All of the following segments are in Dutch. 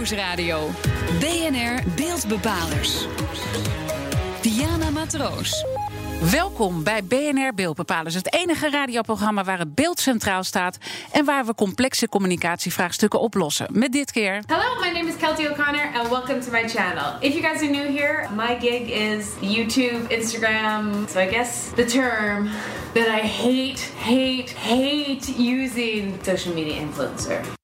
Nieuwsradio. BNR Beeldbepalers. Diana Matroos. Welkom bij BNR Beeldbepalers, het enige radioprogramma waar het beeld centraal staat en waar we complexe communicatievraagstukken oplossen. Met dit keer. Hello, my name is Kelty O'Connor and welcome to my channel. If you guys are new here, my gig is YouTube, Instagram. So I guess the term that I hate, hate, hate using social media influencer.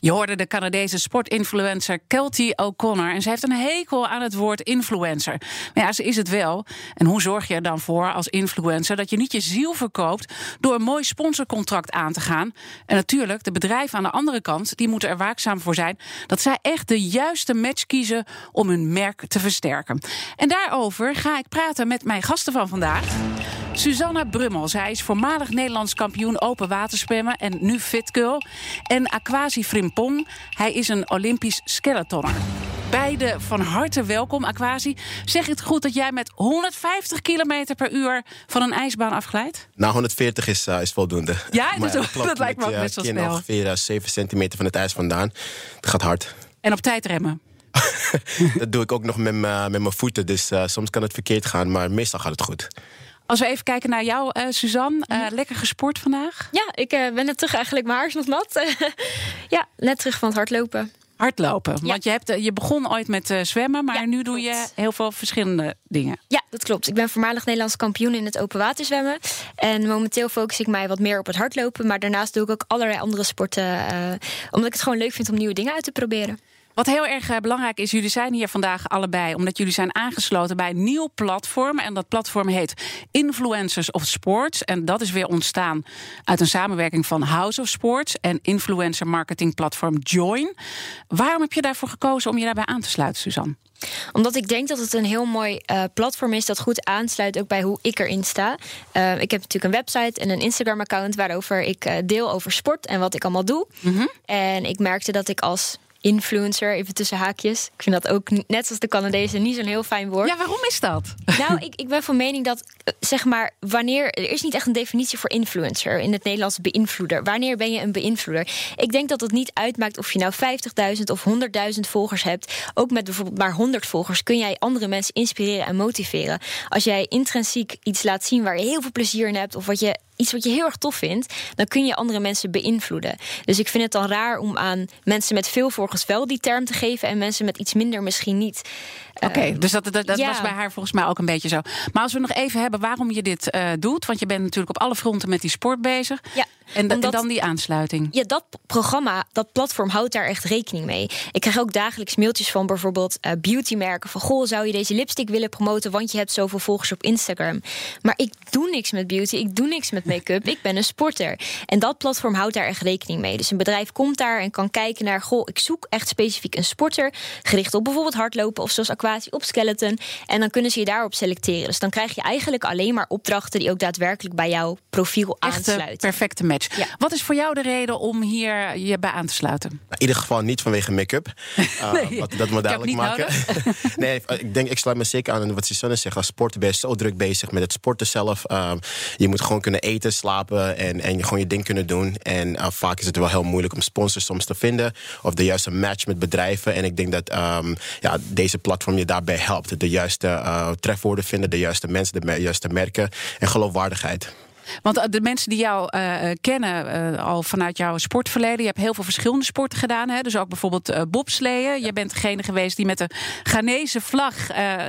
Je hoorde de Canadese sportinfluencer Kelty O'Connor. En ze heeft een hekel aan het woord influencer. Maar ja, ze is het wel. En hoe zorg je er dan voor als influencer dat je niet je ziel verkoopt door een mooi sponsorcontract aan te gaan? En natuurlijk, de bedrijven aan de andere kant, die moeten er waakzaam voor zijn dat zij echt de juiste match kiezen om hun merk te versterken. En daarover ga ik praten met mijn gasten van vandaag. Susanna Brummel. Zij is voormalig Nederlands kampioen open waterspemmen en nu fitgirl. En Aquasi Frimpong. Hij is een Olympisch skeletonner. Beide van harte welkom, Aquasi. Zeg het goed dat jij met 150 km per uur van een ijsbaan afglijdt? Nou, 140 is, uh, is voldoende. Ja, maar, dat, klopt, dat lijkt me ook best wel snel. ongeveer uh, 7 centimeter van het ijs vandaan. Het gaat hard. En op tijd remmen? dat doe ik ook nog met mijn voeten. Dus uh, soms kan het verkeerd gaan, maar meestal gaat het goed. Als we even kijken naar jou, uh, Suzanne. Uh, lekker gesport vandaag? Ja, ik uh, ben net terug eigenlijk. Mijn haar is nog nat. ja, net terug van het hardlopen. Hardlopen. Ja. Want je, hebt, je begon ooit met zwemmen, maar ja, nu doe je heel veel verschillende dingen. Ja, dat klopt. Ik ben voormalig Nederlands kampioen in het open water zwemmen. En momenteel focus ik mij wat meer op het hardlopen. Maar daarnaast doe ik ook allerlei andere sporten. omdat ik het gewoon leuk vind om nieuwe dingen uit te proberen. Wat heel erg belangrijk is, jullie zijn hier vandaag allebei omdat jullie zijn aangesloten bij een nieuw platform. En dat platform heet Influencers of Sports. En dat is weer ontstaan uit een samenwerking van House of Sports en influencer marketing platform Join. Waarom heb je daarvoor gekozen om je daarbij aan te sluiten, Suzanne? Omdat ik denk dat het een heel mooi uh, platform is dat goed aansluit ook bij hoe ik erin sta. Uh, ik heb natuurlijk een website en een Instagram-account waarover ik uh, deel over sport en wat ik allemaal doe. Mm -hmm. En ik merkte dat ik als influencer, even tussen haakjes. Ik vind dat ook, net zoals de Canadezen, niet zo'n heel fijn woord. Ja, waarom is dat? Nou, ik, ik ben van mening dat, zeg maar, wanneer... Er is niet echt een definitie voor influencer. In het Nederlands beïnvloeder. Wanneer ben je een beïnvloeder? Ik denk dat het niet uitmaakt of je nou 50.000 of 100.000 volgers hebt. Ook met bijvoorbeeld maar 100 volgers kun jij andere mensen inspireren en motiveren. Als jij intrinsiek iets laat zien waar je heel veel plezier in hebt... of wat je iets wat je heel erg tof vindt, dan kun je andere mensen beïnvloeden. Dus ik vind het dan raar om aan mensen met veel volgers wel die term te geven en mensen met iets minder misschien niet. Oké, okay, dus dat, dat, dat ja. was bij haar volgens mij ook een beetje zo. Maar als we nog even hebben waarom je dit uh, doet, want je bent natuurlijk op alle fronten met die sport bezig. Ja. En, Omdat, en, dan die aansluiting. Ja, dat programma, dat platform houdt daar echt rekening mee. Ik krijg ook dagelijks mailtjes van bijvoorbeeld uh, beautymerken. Van goh, zou je deze lipstick willen promoten? Want je hebt zoveel volgers op Instagram. Maar ik doe niks met beauty. Ik doe niks met make-up. ik ben een sporter. En dat platform houdt daar echt rekening mee. Dus een bedrijf komt daar en kan kijken naar... goh, ik zoek echt specifiek een sporter. Gericht op bijvoorbeeld hardlopen of zoals aquatie op skeleton. En dan kunnen ze je daarop selecteren. Dus dan krijg je eigenlijk alleen maar opdrachten... die ook daadwerkelijk bij jouw profiel Echte aansluiten. perfecte match. Ja. Wat is voor jou de reden om hier je bij aan te sluiten? Nou, in ieder geval niet vanwege make-up. Uh, nee, wat, dat moet duidelijk maken. nee, ik denk, ik sluit me zeker aan wat Susanne zegt. Als sporter ben je zo druk bezig met het sporten zelf. Uh, je moet gewoon kunnen eten, slapen en, en gewoon je ding kunnen doen. En uh, vaak is het wel heel moeilijk om sponsors soms te vinden. Of de juiste match met bedrijven. En ik denk dat um, ja, deze platform je daarbij helpt. De juiste uh, trefwoorden vinden, de juiste mensen, de juiste merken en geloofwaardigheid. Want de mensen die jou uh, kennen uh, al vanuit jouw sportverleden, je hebt heel veel verschillende sporten gedaan. Hè? Dus ook bijvoorbeeld uh, bobsleeën. Je bent degene geweest die met de Ghanese vlag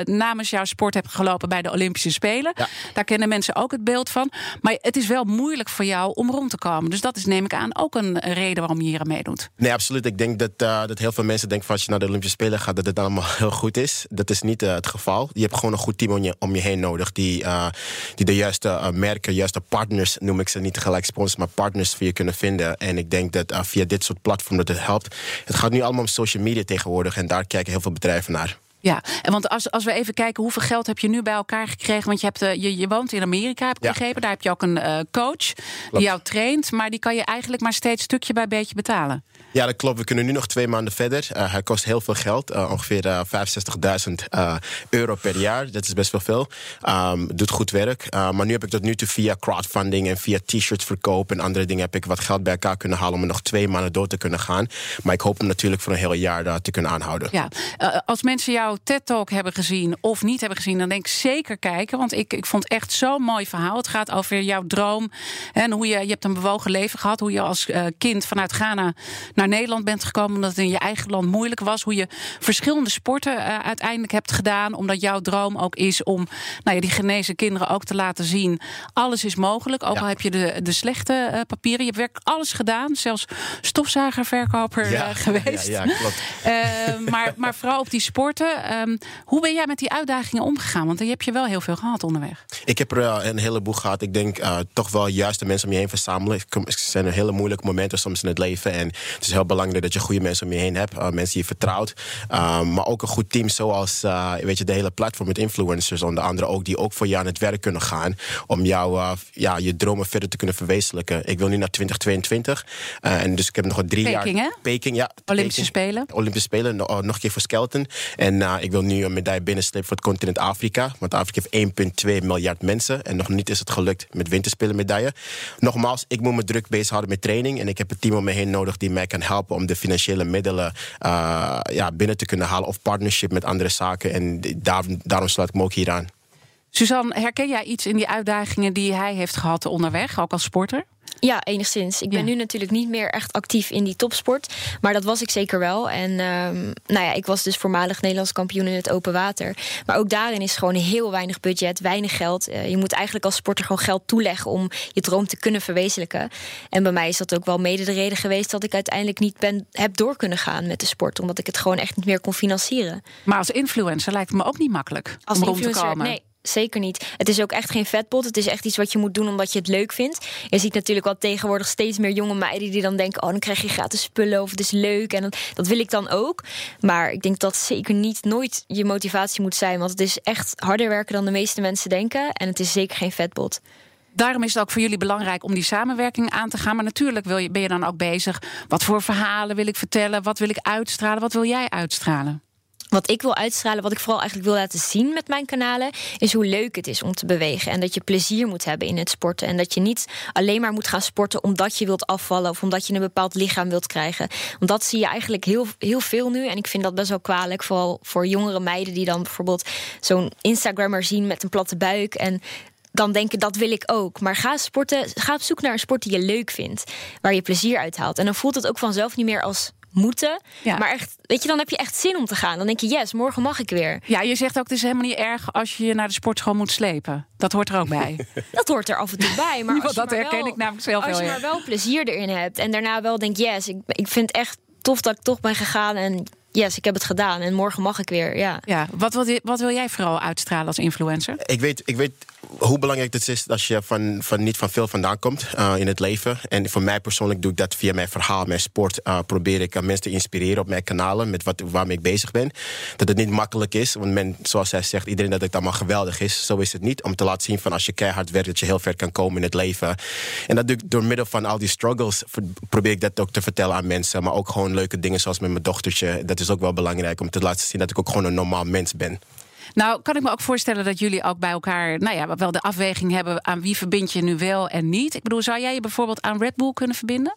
namens jouw sport hebt gelopen bij de Olympische Spelen. Ja. Daar kennen mensen ook het beeld van. Maar het is wel moeilijk voor jou om rond te komen. Dus dat is, neem ik aan, ook een reden waarom je hier aan meedoet. Nee, absoluut. Ik denk dat, dat heel veel mensen denken van als je naar de Olympische Spelen gaat, dat het allemaal heel goed is. Dat is niet het geval. Je hebt gewoon een goed team om je, om je heen nodig. Die, die de juiste merken, juiste partners, noem ik ze niet tegelijk sponsors, maar partners voor je kunnen vinden. En ik denk dat uh, via dit soort platformen dat het helpt. Het gaat nu allemaal om social media tegenwoordig en daar kijken heel veel bedrijven naar. Ja, en want als, als we even kijken, hoeveel geld heb je nu bij elkaar gekregen? Want je, hebt, uh, je, je woont in Amerika, heb ik ja. begrepen. Daar heb je ook een uh, coach die jou traint. Maar die kan je eigenlijk maar steeds stukje bij beetje betalen. Ja, dat klopt. We kunnen nu nog twee maanden verder. Uh, hij kost heel veel geld, uh, ongeveer uh, 65.000 euro per jaar. Dat is best wel veel. Um, doet goed werk. maar nu heb ik tot nu toe via crowdfunding en via t-shirts verkopen en andere dingen heb ik wat geld bij elkaar kunnen halen om er nog twee maanden door te kunnen gaan. Maar ik hoop hem natuurlijk voor een heel jaar te kunnen aanhouden. Ja, als mensen jouw TED-talk hebben gezien of niet hebben gezien, dan denk ik zeker kijken. Want ik, ik vond echt zo'n mooi verhaal. Het gaat over jouw droom en hoe je, je hebt een bewogen leven gehad. Hoe je als kind vanuit Ghana naar Nederland bent gekomen omdat het in je eigen land moeilijk was. Hoe je verschillende sporten uh, uiteindelijk hebt gedaan. Omdat jouw droom ook is om nou ja, die genezen kinderen ook te laten zien. Alles is mogelijk. Ook ja. al heb je de, de slechte uh, papieren. Je hebt werkelijk alles gedaan. Zelfs stofzuigerverkoper ja. uh, geweest. Ja, ja klopt. maar, maar vooral op die sporten. Um, hoe ben jij met die uitdagingen omgegaan? Want je hebt je wel heel veel gehad onderweg. Ik heb er een heleboel gehad. Ik denk toch wel juist de mensen om je heen verzamelen. Het zijn hele moeilijke momenten soms in het leven. En het is heel belangrijk dat je goede mensen om je heen hebt. Uh, mensen die je vertrouwt. Uh, maar ook een goed team zoals uh, weet je, de hele platform met influencers. Onder andere ook die ook voor jou aan het werk kunnen gaan. Om jou, ja, je dromen verder te kunnen verwezenlijken. Ik wil nu naar 2022. en dus ik heb nog een drie Peking, jaar... Hè? Peking, ja. Olympische Spelen. Olympische Spelen, nog een keer voor Skelton. En ik wil nu een medaille binnenslepen voor het continent Afrika. Want Afrika heeft 1,2 miljard mensen. En nog niet is het gelukt met winterspelen medaille. Nogmaals, ik moet me druk bezighouden met training. En ik heb een team om me heen nodig die mij kan helpen om de financiële middelen uh, ja, binnen te kunnen halen. Of partnership met andere zaken. En daar, daarom sluit ik me ook hier aan. Suzanne, herken jij iets in die uitdagingen die hij heeft gehad onderweg, ook als sporter? Ja, enigszins. Ik ben ja. nu natuurlijk niet meer echt actief in die topsport. Maar dat was ik zeker wel. En um, nou ja, ik was dus voormalig Nederlands kampioen in het open water. Maar ook daarin is gewoon heel weinig budget, weinig geld. Uh, je moet eigenlijk als sporter gewoon geld toeleggen om je droom te kunnen verwezenlijken. En bij mij is dat ook wel mede de reden geweest dat ik uiteindelijk niet ben, heb door kunnen gaan met de sport. Omdat ik het gewoon echt niet meer kon financieren. Maar als influencer lijkt het me ook niet makkelijk als om rond te komen. Nee. Zeker niet. Het is ook echt geen vetpot. Het is echt iets wat je moet doen omdat je het leuk vindt. Je ziet natuurlijk wel tegenwoordig steeds meer jonge meiden die dan denken: oh, dan krijg je gratis spullen of het is leuk. En dat, wil ik dan ook. Maar ik denk dat zeker niet nooit je motivatie moet zijn. Want het is echt harder werken dan de meeste mensen denken. En het is zeker geen vetpot. Daarom is het ook voor jullie belangrijk om die samenwerking aan te gaan. Maar natuurlijk wil je, ben je dan ook bezig. Wat voor verhalen wil ik vertellen? Wat wil ik uitstralen? Wat wil jij uitstralen? Wat ik wil uitstralen, wat ik vooral eigenlijk wil laten zien met mijn kanalen, is hoe leuk het is om te bewegen. En dat je plezier moet hebben in het sporten. En dat je niet alleen maar moet gaan sporten omdat je wilt afvallen of omdat je een bepaald lichaam wilt krijgen. Want dat zie je eigenlijk heel, heel veel nu. En ik vind dat best wel kwalijk. Vooral voor jongere meiden die dan bijvoorbeeld zo'n Instagrammer zien met een platte buik. En dan denken dat wil ik ook. Maar ga sporten, ga op zoek naar een sport die je leuk vindt, waar je plezier uit haalt. En dan voelt het ook vanzelf niet meer als moeten. Ja. Maar echt, weet je, dan heb je echt zin om te gaan. Dan denk je, yes, morgen mag ik weer. Ja, je zegt ook, het is helemaal niet erg als je je naar de sportschool moet slepen. Dat hoort er ook bij. dat hoort er af en toe bij. Maar als dat je herken wel, ik namelijk zelf Als je maar wel plezier erin hebt en daarna wel denkt, yes, ik, ik vind het echt tof dat ik toch ben gegaan en yes, ik heb het gedaan en morgen mag ik weer. Ja. Ja, wat, wil, wat wil jij vooral uitstralen als influencer? Ik weet, ik weet hoe belangrijk het is als je van, van niet van veel vandaan komt uh, in het leven. En voor mij persoonlijk doe ik dat via mijn verhaal, mijn sport. Uh, probeer ik mensen te inspireren op mijn kanalen met wat, waarmee ik bezig ben. Dat het niet makkelijk is, want men, zoals zij zegt, iedereen dat het allemaal geweldig is. Zo is het niet. Om te laten zien van als je keihard werkt, dat je heel ver kan komen in het leven. En dat doe ik door middel van al die struggles. Probeer ik dat ook te vertellen aan mensen. Maar ook gewoon leuke dingen zoals met mijn dochtertje. Dat is ook wel belangrijk om te laten zien dat ik ook gewoon een normaal mens ben. Nou, kan ik me ook voorstellen dat jullie ook bij elkaar, nou ja, wel de afweging hebben aan wie verbind je nu wel en niet. Ik bedoel, zou jij je bijvoorbeeld aan Red Bull kunnen verbinden?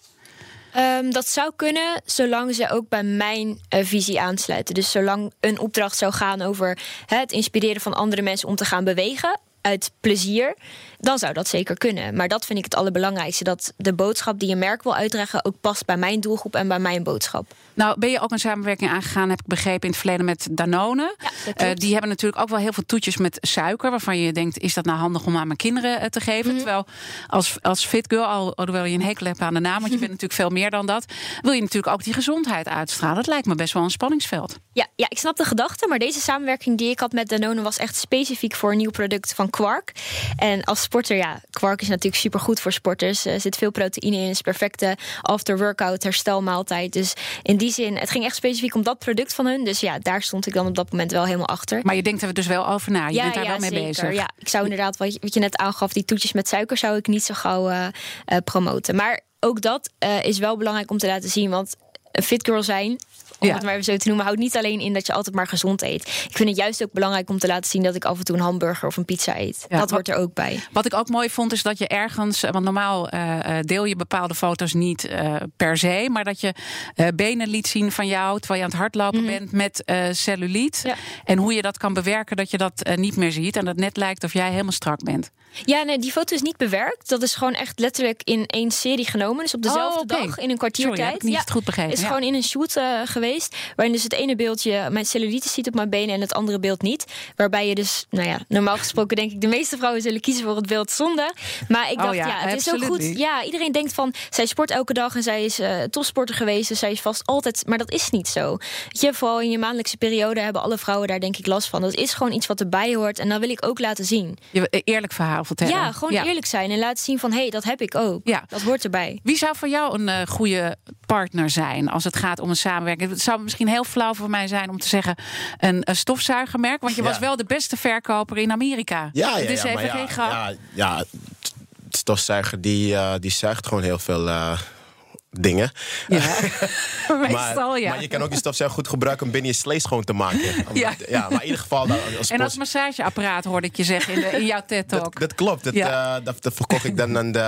Um, dat zou kunnen, zolang ze ook bij mijn uh, visie aansluiten. Dus zolang een opdracht zou gaan over het inspireren van andere mensen om te gaan bewegen uit plezier, dan zou dat zeker kunnen. Maar dat vind ik het allerbelangrijkste: dat de boodschap die je merk wil uitdragen ook past bij mijn doelgroep en bij mijn boodschap. Nou, ben je ook een samenwerking aangegaan, heb ik begrepen, in het verleden met Danone. Ja, uh, die hebben natuurlijk ook wel heel veel toetjes met suiker, waarvan je denkt: is dat nou handig om aan mijn kinderen uh, te geven? Mm. Terwijl als, als fit girl, alhoewel je een hekel hebt aan de naam, want je bent natuurlijk veel meer dan dat, wil je natuurlijk ook die gezondheid uitstralen. Dat lijkt me best wel een spanningsveld. Ja, ja ik snap de gedachte, maar deze samenwerking die ik had met Danone was echt specifiek voor een nieuw product van Quark. En als sporter, ja, Quark is natuurlijk super goed voor sporters. Er zit veel proteïne in, is perfecte after-workout herstelmaaltijd. Dus in die die zin, het ging echt specifiek om dat product van hun. Dus ja, daar stond ik dan op dat moment wel helemaal achter. Maar je denkt er dus wel over na. Je bent daar wel mee zeker. bezig. Ja, ik zou inderdaad, wat je, wat je net aangaf, die toetjes met suiker zou ik niet zo gauw uh, promoten. Maar ook dat uh, is wel belangrijk om te laten zien. Want een fit girl zijn om ja. het maar even zo te noemen, houdt niet alleen in dat je altijd maar gezond eet. Ik vind het juist ook belangrijk om te laten zien dat ik af en toe een hamburger of een pizza eet. Ja, dat hoort er ook bij. Wat ik ook mooi vond, is dat je ergens, want normaal uh, deel je bepaalde foto's niet uh, per se, maar dat je benen liet zien van jou terwijl je aan het hardlopen mm -hmm. bent met celluliet. Ja. En hoe je dat kan bewerken dat je dat niet meer ziet en dat net lijkt of jij helemaal strak bent. Ja, nee, die foto is niet bewerkt. Dat is gewoon echt letterlijk in één serie genomen. Dus op dezelfde oh, okay. dag, in een kwartier tijd. niet ja, goed begrepen. is gewoon in een shoot uh, geweest. Waarin dus het ene beeldje mijn cellulite ziet op mijn benen en het andere beeld niet. Waarbij je dus, nou ja, normaal gesproken denk ik de meeste vrouwen zullen kiezen voor het beeld zonder. Maar ik dacht, oh, ja, ja, het absolutely. is ook goed. Ja, iedereen denkt van, zij sport elke dag en zij is uh, topsporter geweest. Dus zij is vast altijd, maar dat is niet zo. Weet je, vooral in je maandelijkse periode hebben alle vrouwen daar denk ik last van. Dat is gewoon iets wat erbij hoort en dat wil ik ook laten zien. Je eerlijk verhaal vertellen. Ja, gewoon ja. eerlijk zijn en laten zien van hé, hey, dat heb ik ook. Ja. Dat hoort erbij. Wie zou voor jou een uh, goede partner zijn als het gaat om een samenwerking? Het zou misschien heel flauw voor mij zijn om te zeggen een, een stofzuigermerk, want je ja. was wel de beste verkoper in Amerika. Ja, ja, ja, even geen grap. Ja, ja, stofzuiger die, uh, die zuigt gewoon heel veel. Uh, dingen. Ja, meestal maar, ja. Maar je kan ook je stofzuiger goed gebruiken om binnen je slee schoon te maken. ja. ja, maar in ieder geval... Als en als massageapparaat hoorde ik je zeggen in, de, in jouw TED-talk. Dat, dat, klopt. Dat, ja. uh, dat, dat, verkocht ik dan aan de,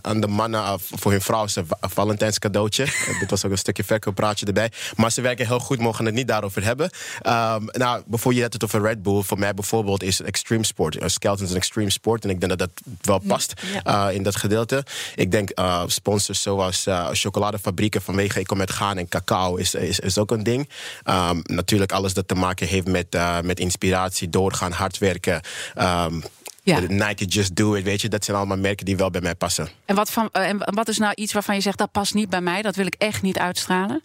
aan de mannen uh, voor hun vrouw een Valentijns cadeautje. Dit was ook een stukje verkooppraatje erbij. Maar ze werken heel goed, mogen het niet daarover hebben. Um, nou, bijvoorbeeld je had het over Red Bull. Voor mij bijvoorbeeld is extreme sport. Uh, skeleton is een extreme sport. En ik denk dat dat wel past ja. in dat gedeelte. Ik denk sponsors zoals chocoladefabrieken vanwege ik kom met gaan en cacao is, is, is ook een ding. Um, natuurlijk alles dat te maken heeft met, uh, met inspiratie, doorgaan, hard werken. Um, ja. Nike Just Do It, weet je, dat zijn allemaal merken die wel bij mij passen. En wat, van, uh, en wat is nou iets waarvan je zegt dat past niet bij mij, dat wil ik echt niet uitstralen?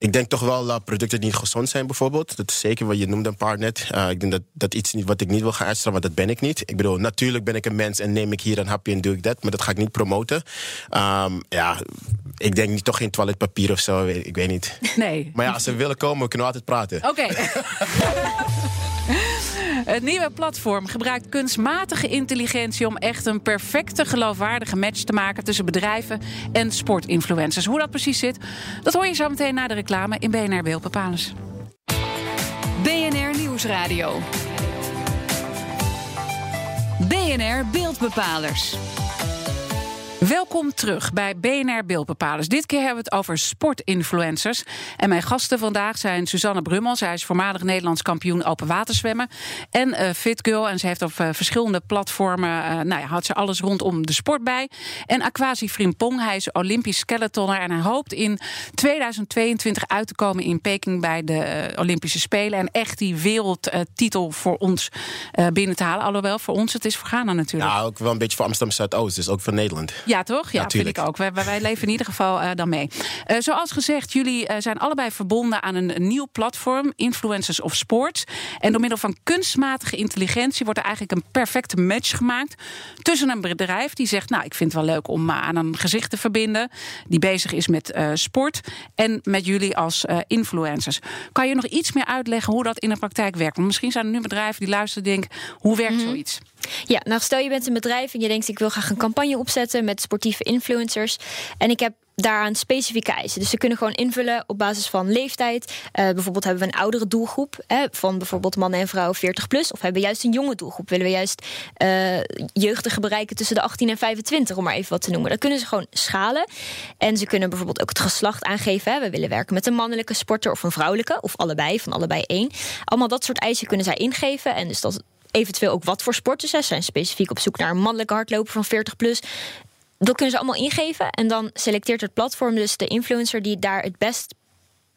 Ik denk toch wel dat producten die niet gezond zijn, bijvoorbeeld. Dat is zeker wat je noemde een paar net. Uh, ik denk dat dat iets niet wat ik niet wil gaan uitstralen, want dat ben ik niet. Ik bedoel, natuurlijk ben ik een mens en neem ik hier een hapje en doe ik dat, maar dat ga ik niet promoten. Um, ja, ik denk niet, toch geen toiletpapier of zo, ik weet niet. Nee. Maar ja, als ze willen komen, kunnen we altijd praten. Oké. Okay. Het nieuwe platform gebruikt kunstmatige intelligentie om echt een perfecte, geloofwaardige match te maken tussen bedrijven en sportinfluencers. Hoe dat precies zit, dat hoor je zo meteen na de reclame in BNR Beeldbepalers. BNR Nieuwsradio. BNR Beeldbepalers. Welkom terug bij BNR Beeldbepalers. Dit keer hebben we het over sportinfluencers. En mijn gasten vandaag zijn Suzanne Brummel. Zij is voormalig Nederlands kampioen open waterzwemmen. En uh, FitGirl. En ze heeft op uh, verschillende platformen... Uh, nou ja, houdt ze alles rondom de sport bij. En Aquasi Frimpong. Hij is Olympisch skeletonner. En hij hoopt in 2022 uit te komen in Peking... bij de Olympische Spelen. En echt die wereldtitel voor ons binnen te halen. Alhoewel, voor ons het is voor Ghana natuurlijk. Ja, ook wel een beetje voor Amsterdam Zuidoost. Dus ook voor Nederland. Ja, toch? Ja, vind ik ook. Wij, wij, leven in ieder geval uh, dan mee. Uh, zoals gezegd, jullie uh, zijn allebei verbonden aan een, een, nieuw platform, Influencers of Sport. En door middel van kunstmatige intelligentie wordt er eigenlijk een perfecte match gemaakt tussen een bedrijf die zegt: Nou, ik vind het wel leuk om aan een gezicht te verbinden, die bezig is met sport, en met jullie als influencers. Kan je nog iets meer uitleggen hoe dat in de praktijk werkt? Want misschien zijn er nu bedrijven die luisteren en denken: hoe werkt mm -hmm. zoiets? Ja, nou stel je bent een bedrijf en je denkt ik wil graag een campagne opzetten met sportieve influencers. En ik heb daaraan specifieke eisen. Dus ze kunnen gewoon invullen op basis van leeftijd. Uh, bijvoorbeeld hebben we een oudere doelgroep hè, van bijvoorbeeld mannen en vrouwen 40 plus. Of hebben we juist een jonge doelgroep? Willen we juist uh, jeugdigen bereiken tussen de 18 en 25, om maar even wat te noemen. Dat kunnen ze gewoon schalen. En ze kunnen bijvoorbeeld ook het geslacht aangeven. Hè. We willen werken met een mannelijke sporter of een vrouwelijke, of allebei, van allebei één. Allemaal dat soort eisen kunnen zij ingeven. En dus dat eventueel ook wat voor sporters. Ze zijn specifiek op zoek naar een mannelijke hardloper van 40 plus. Dat kunnen ze allemaal ingeven. En dan selecteert het platform dus de influencer die daar het best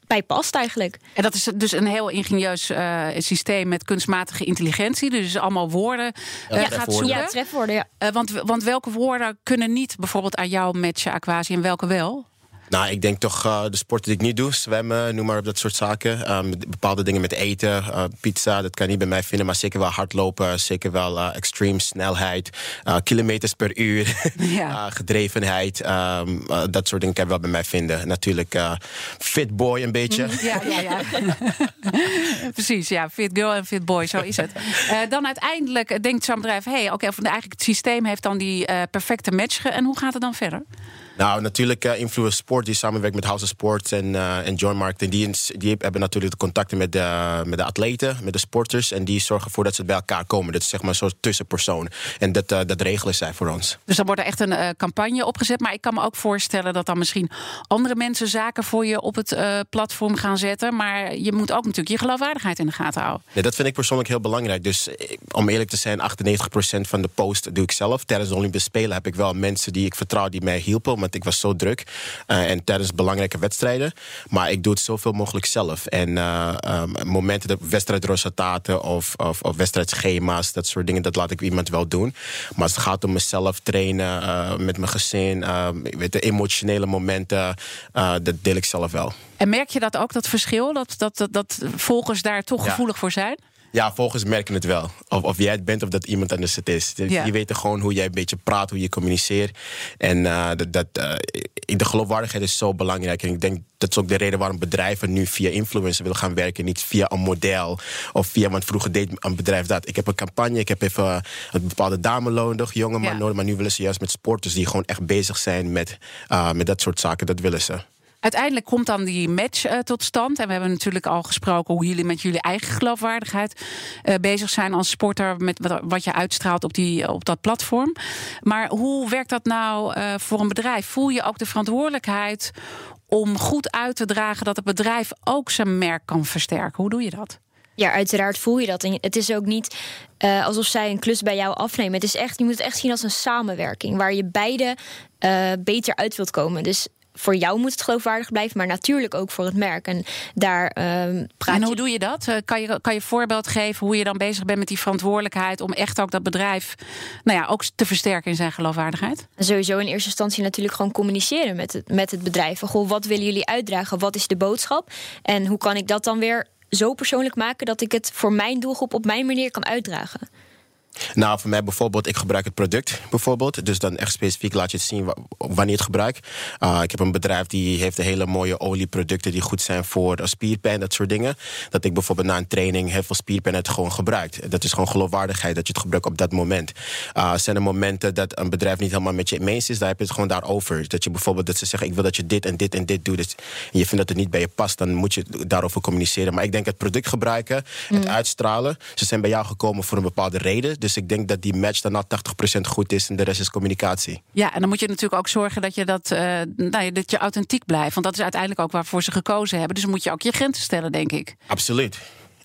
bij past eigenlijk. En dat is dus een heel ingenieus uh, systeem met kunstmatige intelligentie. Dus allemaal woorden uh, ja, gaat zoeken. Ja, trefwoorden, ja. Uh, want, want welke woorden kunnen niet bijvoorbeeld aan jou matchen, Aquasi, en welke wel? Nou, ik denk toch uh, de sporten die ik niet doe, zwemmen, noem maar op dat soort zaken. Um, bepaalde dingen met eten, uh, pizza, dat kan je niet bij mij vinden. Maar zeker wel hardlopen, zeker wel uh, extreme snelheid, kilometers per uur, ja. gedrevenheid. Um, dat soort dingen kan je wel bij mij vinden. Natuurlijk fit boy een beetje. Mhm, ja, ja, ja. Precies, ja. Fit girl en fit boy, zo is het. dan uiteindelijk denkt zo'n bedrijf, hé, hey, oké, okay, eigenlijk het systeem heeft dan die perfecte match. En hoe gaat het dan verder? Nou, natuurlijk uh, Influence Sport, die samenwerkt met House of Sports en, uh, en Joy Marketing. Die, die hebben natuurlijk de contacten met de, met de atleten, met de sporters. En die zorgen ervoor dat ze bij elkaar komen. Dat is zeg maar een soort tussenpersoon. En dat, uh, dat regelen zij voor ons. Dus dan wordt er echt een campagne opgezet. Maar ik kan me ook voorstellen dat dan misschien andere mensen zaken voor je op het platform gaan zetten. Maar je moet ook natuurlijk je geloofwaardigheid in de gaten houden. Nee, dat vind ik persoonlijk heel belangrijk. Dus om eerlijk te zijn, 98% van de post doe ik zelf. Tijdens de Olympische Spelen heb ik wel mensen die ik vertrouw die mij hielpen want ik was zo druk. Uh, en tijdens belangrijke wedstrijden. Maar ik doe het zoveel mogelijk zelf. En uh, um, momenten, de wedstrijdresultaten of, of, of, wedstrijdschema's, dat soort dingen, dat laat ik iemand wel doen. Maar als het gaat om mezelf trainen, uh, met mijn gezin, weet de emotionele momenten, dat deel ik zelf wel. En merk je dat ook, dat verschil? Dat, dat, dat, dat volgers daar toch gevoelig voor zijn? Ja, volgens merken het wel. Of, of jij het bent of dat iemand anders het is. Je weet gewoon hoe jij een beetje praat, hoe je communiceert. En uh, dat, dat, uh, de geloofwaardigheid is zo belangrijk. En ik denk dat is ook de reden waarom bedrijven nu via influencer willen gaan werken. Niet via een model of via, want vroeger deed een bedrijf dat. Ik heb een campagne, ik heb even een bepaalde dame nodig, jonge man nodig. Maar nu willen ze juist met sporters die gewoon echt bezig zijn met, uh, met dat soort zaken. Dat willen ze. Uiteindelijk komt dan die match uh, tot stand. En we hebben natuurlijk al gesproken hoe jullie met jullie eigen geloofwaardigheid uh, bezig zijn als sporter. Met wat, je uitstraalt op, die, op dat platform. Maar hoe werkt dat nou uh, voor een bedrijf? Voel je ook de verantwoordelijkheid om goed uit te dragen dat het bedrijf ook zijn merk kan versterken? Hoe doe je dat? Ja, uiteraard voel je dat. En het is ook niet alsof zij een klus bij jou afnemen. Het is echt, je moet het echt zien als een samenwerking waar je beide beter uit wilt komen. Dus voor jou moet het geloofwaardig blijven, maar natuurlijk ook voor het merk. En daar uh, praat En hoe doe je dat? Eh, kan je, kan je voorbeeld geven hoe je dan bezig bent met die verantwoordelijkheid om echt ook dat bedrijf nou ja, ook te versterken in zijn geloofwaardigheid? Sowieso in eerste instantie natuurlijk gewoon communiceren met het, met het bedrijf. Goh, wat willen jullie uitdragen? Wat is de boodschap? En hoe kan ik dat dan weer zo persoonlijk maken dat ik het voor mijn doelgroep op mijn manier kan uitdragen? Nou, voor mij bijvoorbeeld, ik gebruik het product bijvoorbeeld. Dus dan echt specifiek laat je het zien wanneer je het gebruikt. Uh, ik heb een bedrijf die heeft hele mooie olieproducten die goed zijn voor spierpijn, dat soort dingen. Dat ik bijvoorbeeld na een training heel veel spierpijn het gewoon gebruikt. Dat is gewoon geloofwaardigheid dat je het gebruikt op dat moment. Uh, zijn er momenten dat een bedrijf niet helemaal met je eens is, daar heb je het gewoon daarover. Dat je bijvoorbeeld dat ze zeggen, ik wil dat je dit en dit en dit doet. Dus, en je vindt dat het niet bij je past, dan moet je daarover communiceren. Maar ik denk het product gebruiken, het mm. uitstralen. Ze zijn bij jou gekomen voor een bepaalde reden. Dus ik denk dat die match dan al 80% goed is en de rest is communicatie. Ja, en dan moet je natuurlijk ook zorgen dat je, dat, uh, nou, dat je authentiek blijft. Want dat is uiteindelijk ook waarvoor ze gekozen hebben. Dus dan moet je ook je grenzen stellen, denk ik. Absoluut.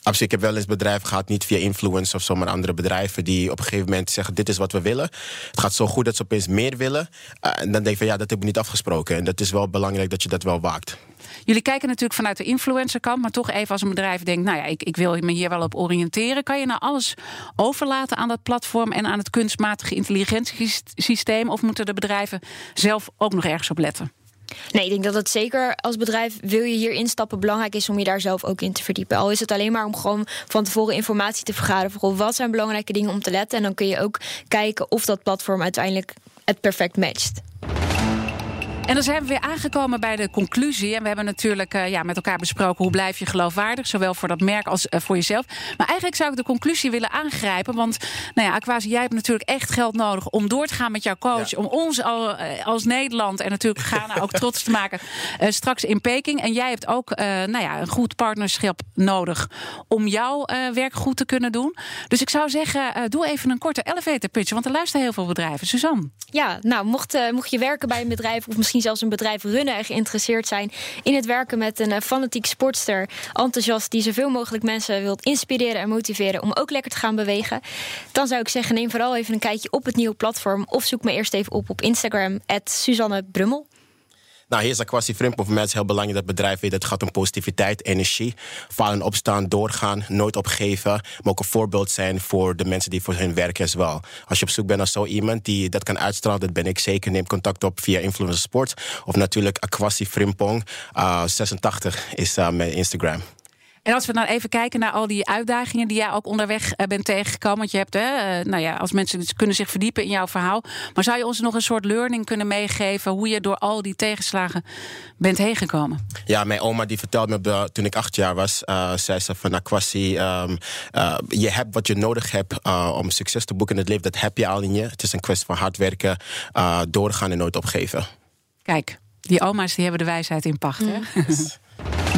Absoluut. Ik heb wel eens bedrijven gehad, niet via influencers of zomaar andere bedrijven, die op een gegeven moment zeggen: Dit is wat we willen. Het gaat zo goed dat ze opeens meer willen. Uh, en dan denk ik van ja, dat heb ik niet afgesproken. En dat is wel belangrijk dat je dat wel waakt. Jullie kijken natuurlijk vanuit de influencerkant, maar toch even als een bedrijf denkt: Nou ja, ik, ik wil me hier wel op oriënteren. Kan je nou alles overlaten aan dat platform en aan het kunstmatige intelligentiesysteem? Of moeten de bedrijven zelf ook nog ergens op letten? Nee, ik denk dat het zeker als bedrijf wil je hier instappen belangrijk is om je daar zelf ook in te verdiepen. Al is het alleen maar om gewoon van tevoren informatie te vergaren voor wat zijn belangrijke dingen om te letten. En dan kun je ook kijken of dat platform uiteindelijk het perfect matcht. En dan zijn we weer aangekomen bij de conclusie. En we hebben natuurlijk uh, ja, met elkaar besproken hoe blijf je geloofwaardig. Zowel voor dat merk als uh, voor jezelf. Maar eigenlijk zou ik de conclusie willen aangrijpen. Want nou ja, Aquasi, jij hebt natuurlijk echt geld nodig om door te gaan met jouw coach. Om ons al, uh, als Nederland en natuurlijk Ghana ook trots te maken. straks in Peking. En jij hebt ook nou ja, een goed partnerschap nodig om jouw werk goed te kunnen doen. Dus ik zou zeggen, doe even een korte elevator pitch. Want er luisteren heel veel bedrijven. Suzanne. Ja, nou, mocht, mocht je werken bij een bedrijf of misschien zelfs een bedrijf runnen en geïnteresseerd zijn in het werken met een eh, fanatiek sportster, enthousiast, die zoveel mogelijk mensen wilt inspireren en motiveren om ook lekker te gaan bewegen, dan zou ik zeggen: neem vooral even een kijkje op het nieuwe platform of zoek me eerst even op op Instagram, Suzanne Brummel. Nou, hier is Aquasi Frimpong. Voor het heel belangrijk dat bedrijf weet dat het gaat om positiviteit, energie. Vallen, opstaan, doorgaan, nooit opgeven. Maar ook een voorbeeld zijn voor de mensen die voor hun werken as wel. Als je op zoek bent naar zo iemand die dat kan uitstralen, dat ben ik zeker. Neem contact op via Influencer Sport. Of natuurlijk Aquasi Frimpong. 86 is uh, mijn Instagram. En als we dan even kijken naar al die uitdagingen die jij ook onderweg eh, bent tegengekomen. Want je hebt, hè, eh, nou ja, als mensen dus kunnen zich verdiepen in jouw verhaal. Maar zou je ons nog een soort learning kunnen meegeven hoe je door al die tegenslagen bent heen gekomen? Ja, mijn oma die vertelde me toen ik acht jaar was, uh, zei ze van Aquasi, um, uh, je hebt wat je nodig hebt uh, om succes te boeken in het leven. Dat heb je al in je. Het is een kwestie van hard werken, doorgaan en nooit opgeven. Kijk, die oma's die hebben de wijsheid in pacht. Hè? Mm.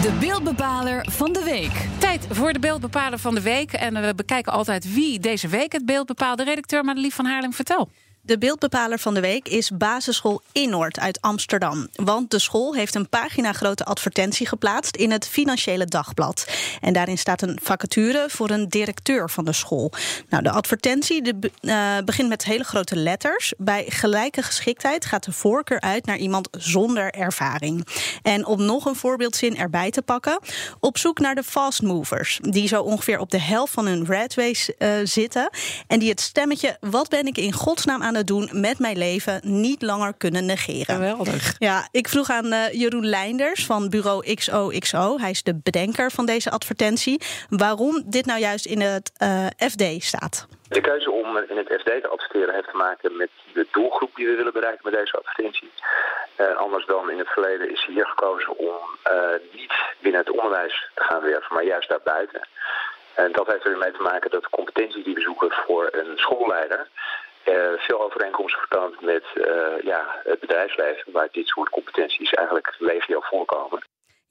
De beeldbepaler van de week. Tijd voor de beeldbepaler van de week. En we bekijken altijd wie deze week het beeld bepaalt. De redacteur Madelief van Haarlem, vertel. De beeldbepaler van de week is basisschool Innoord uit Amsterdam. Want de school heeft een pagina grote advertentie geplaatst in het Financiële Dagblad. En daarin staat een vacature voor een directeur van de school. Nou, de advertentie de, uh, begint met hele grote letters. Bij gelijke geschiktheid gaat de voorkeur uit naar iemand zonder ervaring. En om nog een voorbeeldzin erbij te pakken, op zoek naar de fast movers, die zo ongeveer op de helft van hun red race uh, zitten en die het stemmetje wat ben ik in godsnaam aan aan het doen met mijn leven niet langer kunnen negeren. Geweldig. Ja, ik vroeg aan uh, Jeroen Leinders van bureau XOXO, hij is de bedenker van deze advertentie, waarom dit nou juist in het uh, eh, FD staat. De keuze om in het FD te adverteren heeft te maken met de doelgroep die we willen bereiken met deze advertentie. Uh, anders dan in het verleden is hier gekozen om niet binnen het onderwijs te gaan werken, maar juist daarbuiten. En dat heeft er mee te maken dat de competenties die we zoeken voor een schoolleider veel overeenkomsten vertoont met uh, ja, het bedrijfsleven, waar dit soort competenties eigenlijk legio voorkomen.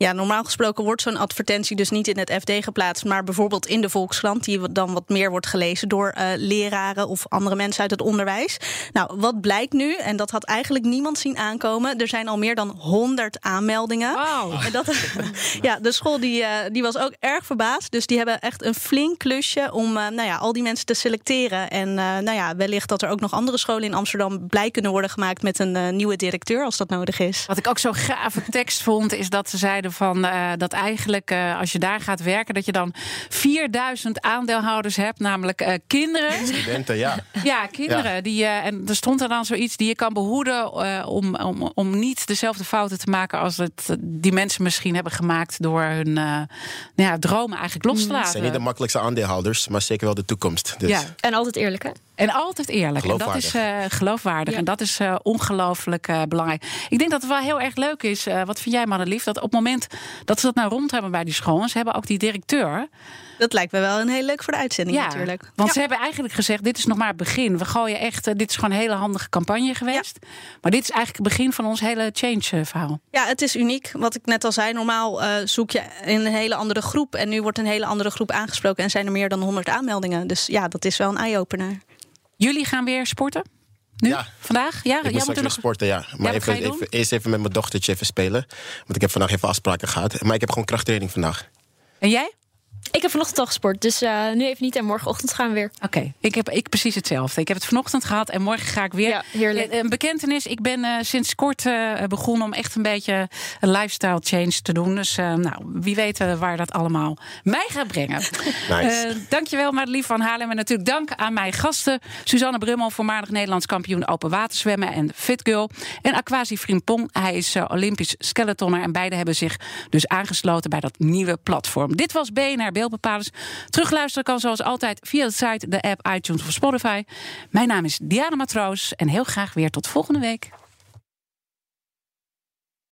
Ja, normaal gesproken wordt zo'n advertentie dus niet in het FD geplaatst, maar bijvoorbeeld in de Volkskrant, die dan wat meer wordt gelezen door uh, leraren of andere mensen uit het onderwijs. Nou, wat blijkt nu, en dat had eigenlijk niemand zien aankomen, er zijn al meer dan 100 aanmeldingen. Wow. En dat, ja, de school die, uh, die was ook erg verbaasd, dus die hebben echt een flink klusje om uh, nou ja, al die mensen te selecteren. En nou ja, wellicht dat er ook nog andere scholen in Amsterdam blij kunnen worden gemaakt met een nieuwe directeur als dat nodig is. Wat ik ook zo gave tekst vond, is dat ze zeiden van uh, dat eigenlijk uh, als je daar gaat werken, dat je dan 4000 aandeelhouders hebt, namelijk uh, kinderen. Studenten, ja. Ja, kinderen. Ja. Die, en er stond er dan zoiets die je kan behoeden om, om, om niet dezelfde fouten te maken als het, die mensen misschien hebben gemaakt door hun nou ja, dromen eigenlijk los te laten. Het zijn niet de makkelijkste aandeelhouders, maar zeker wel de toekomst. Dus. Ja. En altijd eerlijk, hè? En altijd eerlijk. En dat is uh, geloofwaardig. Ja. En dat is uh, ongelooflijk uh, belangrijk. Ik denk dat het wel heel erg leuk is. wat vind jij, Madelief? Dat op het moment dat ze dat nou rond hebben bij die school. ze hebben ook die directeur. Dat lijkt me wel een heel leuk voor de uitzending ja, natuurlijk. Want ze hebben eigenlijk gezegd, dit is nog maar het begin. We gooien echt, dit is gewoon een hele handige campagne geweest. Ja. Maar dit is eigenlijk het begin van ons hele change-verhaal. Ja, het is uniek. Wat ik net al zei, normaal zoek je in een hele andere groep. En nu wordt een hele andere groep aangesproken. En zijn er meer dan 100 aanmeldingen. Dus ja, dat is wel een eye-opener. Jullie gaan weer sporten? Nu? Ja. Vandaag? Ja, ik moet straks nog... sporten, ja. Maar ja, even, even, eerst even met mijn dochtertje even spelen. Want ik heb vandaag even afspraken gehad. Maar ik heb gewoon krachttraining vandaag. En jij? Ik heb vanochtend al gesport, dus uh, nu even niet. En morgenochtend gaan we weer. Oké, okay. ik heb ik precies hetzelfde. Ik heb het vanochtend gehad en morgen ga ik weer. Ja, heerlijk. Een bekentenis, ik ben uh, sinds kort uh, begonnen om echt een beetje een lifestyle change te doen. Dus nou, wie weet waar dat allemaal mij gaat brengen. Nice. dankjewel Madelief van Haarlem. En natuurlijk dank aan mijn gasten. Suzanne Brummel, voormalig Nederlands kampioen open waterzwemmen en fitgirl. En Aquasi Frimpong, hij is Olympisch skeletonner. En beide hebben zich dus aangesloten bij dat nieuwe platform. Dit was BNR Beeldbepalers. Terugluisteren kan zoals altijd via de site, de app, iTunes of Spotify. Mijn naam is Diana Matroos en heel graag weer tot volgende week.